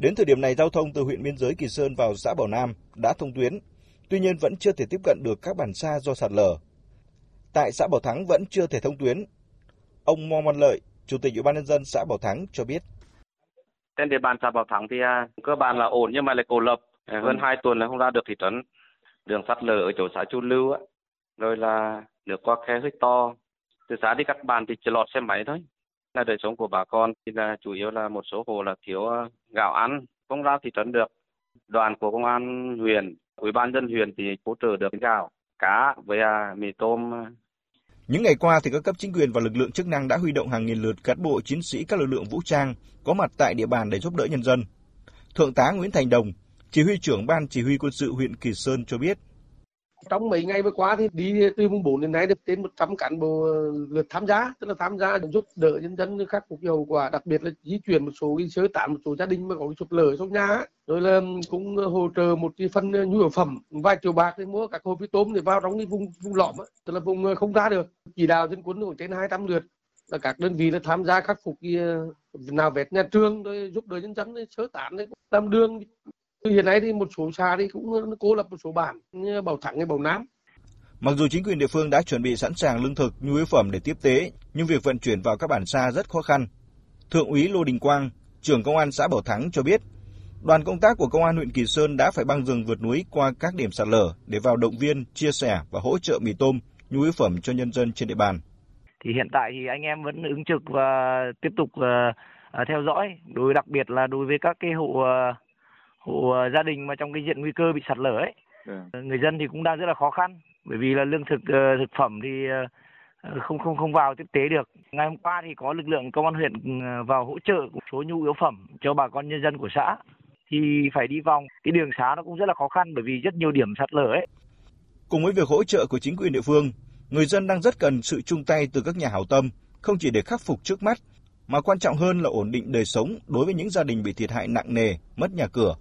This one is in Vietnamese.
Đến thời điểm này, giao thông từ huyện biên giới Kỳ Sơn vào xã Bảo Nam đã thông tuyến, tuy nhiên vẫn chưa thể tiếp cận được các bản xa do sạt lở. Tại xã Bảo Thắng vẫn chưa thể thông tuyến. Ông Mo Văn Lợi, Chủ tịch Ủy ban nhân dân xã Bảo Thắng cho biết. Trên địa bàn xã Bảo Thắng thì à, cơ bản là ổn nhưng mà lại cô lập. À, hơn 2 tuần là không ra được thị trấn. Đường sạt lở ở chỗ xã Chu Lưu á. Rồi là nước qua khe hơi to. Từ xã đi các bàn thì chỉ lọt xe máy thôi là đời sống của bà con. Thì là chủ yếu là một số hộ là thiếu ờ, gạo ăn không ra thị trấn được. Đoàn của công an huyện ủy ban dân huyện thì hỗ trợ được gạo cá với à, mì tôm. Những ngày qua thì các cấp chính quyền và lực lượng chức năng đã huy động hàng nghìn lượt cán bộ chiến sĩ các lực lượng vũ trang có mặt tại địa bàn để giúp đỡ nhân dân. Thượng tá Nguyễn Thành Đồng, chỉ huy trưởng ban chỉ huy quân sự huyện Kỳ Sơn cho biết trong mấy ngày vừa qua thì đi từ mùng 4 đến nay được trên 100 cán bộ ờ, lượt tham gia. Tức là tham gia giúp đỡ nhân dân khắc phục hậu quả, đặc biệt là di chuyển một số cái sơ tán một số gia đình mà có sụp lở trong nhà. Rồi là cũng ờ, hỗ trợ một cái phần ờ, nhu yếu phẩm, vài triệu bạc để mua các hộp tôm để vào trong cái vùng vùng lõm tức là vùng không ra được. Chỉ đạo dân quân trên 200 lượt. Là các đơn vị là tham gia khắc phục cái nào vẹt nhà trường, rồi giúp đỡ nhân dân sơ tán làm đường. Hiện nay thì một số xã thì cũng cố lập một số bản như Bảo Thắng hay Bảo Nam. Mặc dù chính quyền địa phương đã chuẩn bị sẵn sàng lương thực, nhu yếu phẩm để tiếp tế, nhưng việc vận chuyển vào các bản xa rất khó khăn. Thượng úy Lô Đình Quang, trưởng công an xã Bảo Thắng cho biết, đoàn công tác của công an huyện Kỳ Sơn đã phải băng rừng vượt núi qua các điểm sạt lở để vào động viên, chia sẻ và hỗ trợ mì tôm, nhu yếu phẩm cho nhân dân trên địa bàn. Thì hiện tại thì anh em vẫn ứng trực và tiếp tục uh, theo dõi, đối đặc biệt là đối với các cái hộ uh, hộ ờ, gia đình mà trong cái diện nguy cơ bị sạt lở ấy ừ. người dân thì cũng đang rất là khó khăn bởi vì là lương thực uh, thực phẩm thì uh, không không không vào tiếp tế được. Ngày hôm qua thì có lực lượng công an huyện vào hỗ trợ một số nhu yếu phẩm cho bà con nhân dân của xã. Thì phải đi vòng cái đường xá nó cũng rất là khó khăn bởi vì rất nhiều điểm sạt lở ấy. Cùng với việc hỗ trợ của chính quyền địa phương người dân đang rất cần sự chung tay từ các nhà hảo tâm không chỉ để khắc phục trước mắt mà quan trọng hơn là ổn định đời sống đối với những gia đình bị thiệt hại nặng nề mất nhà cửa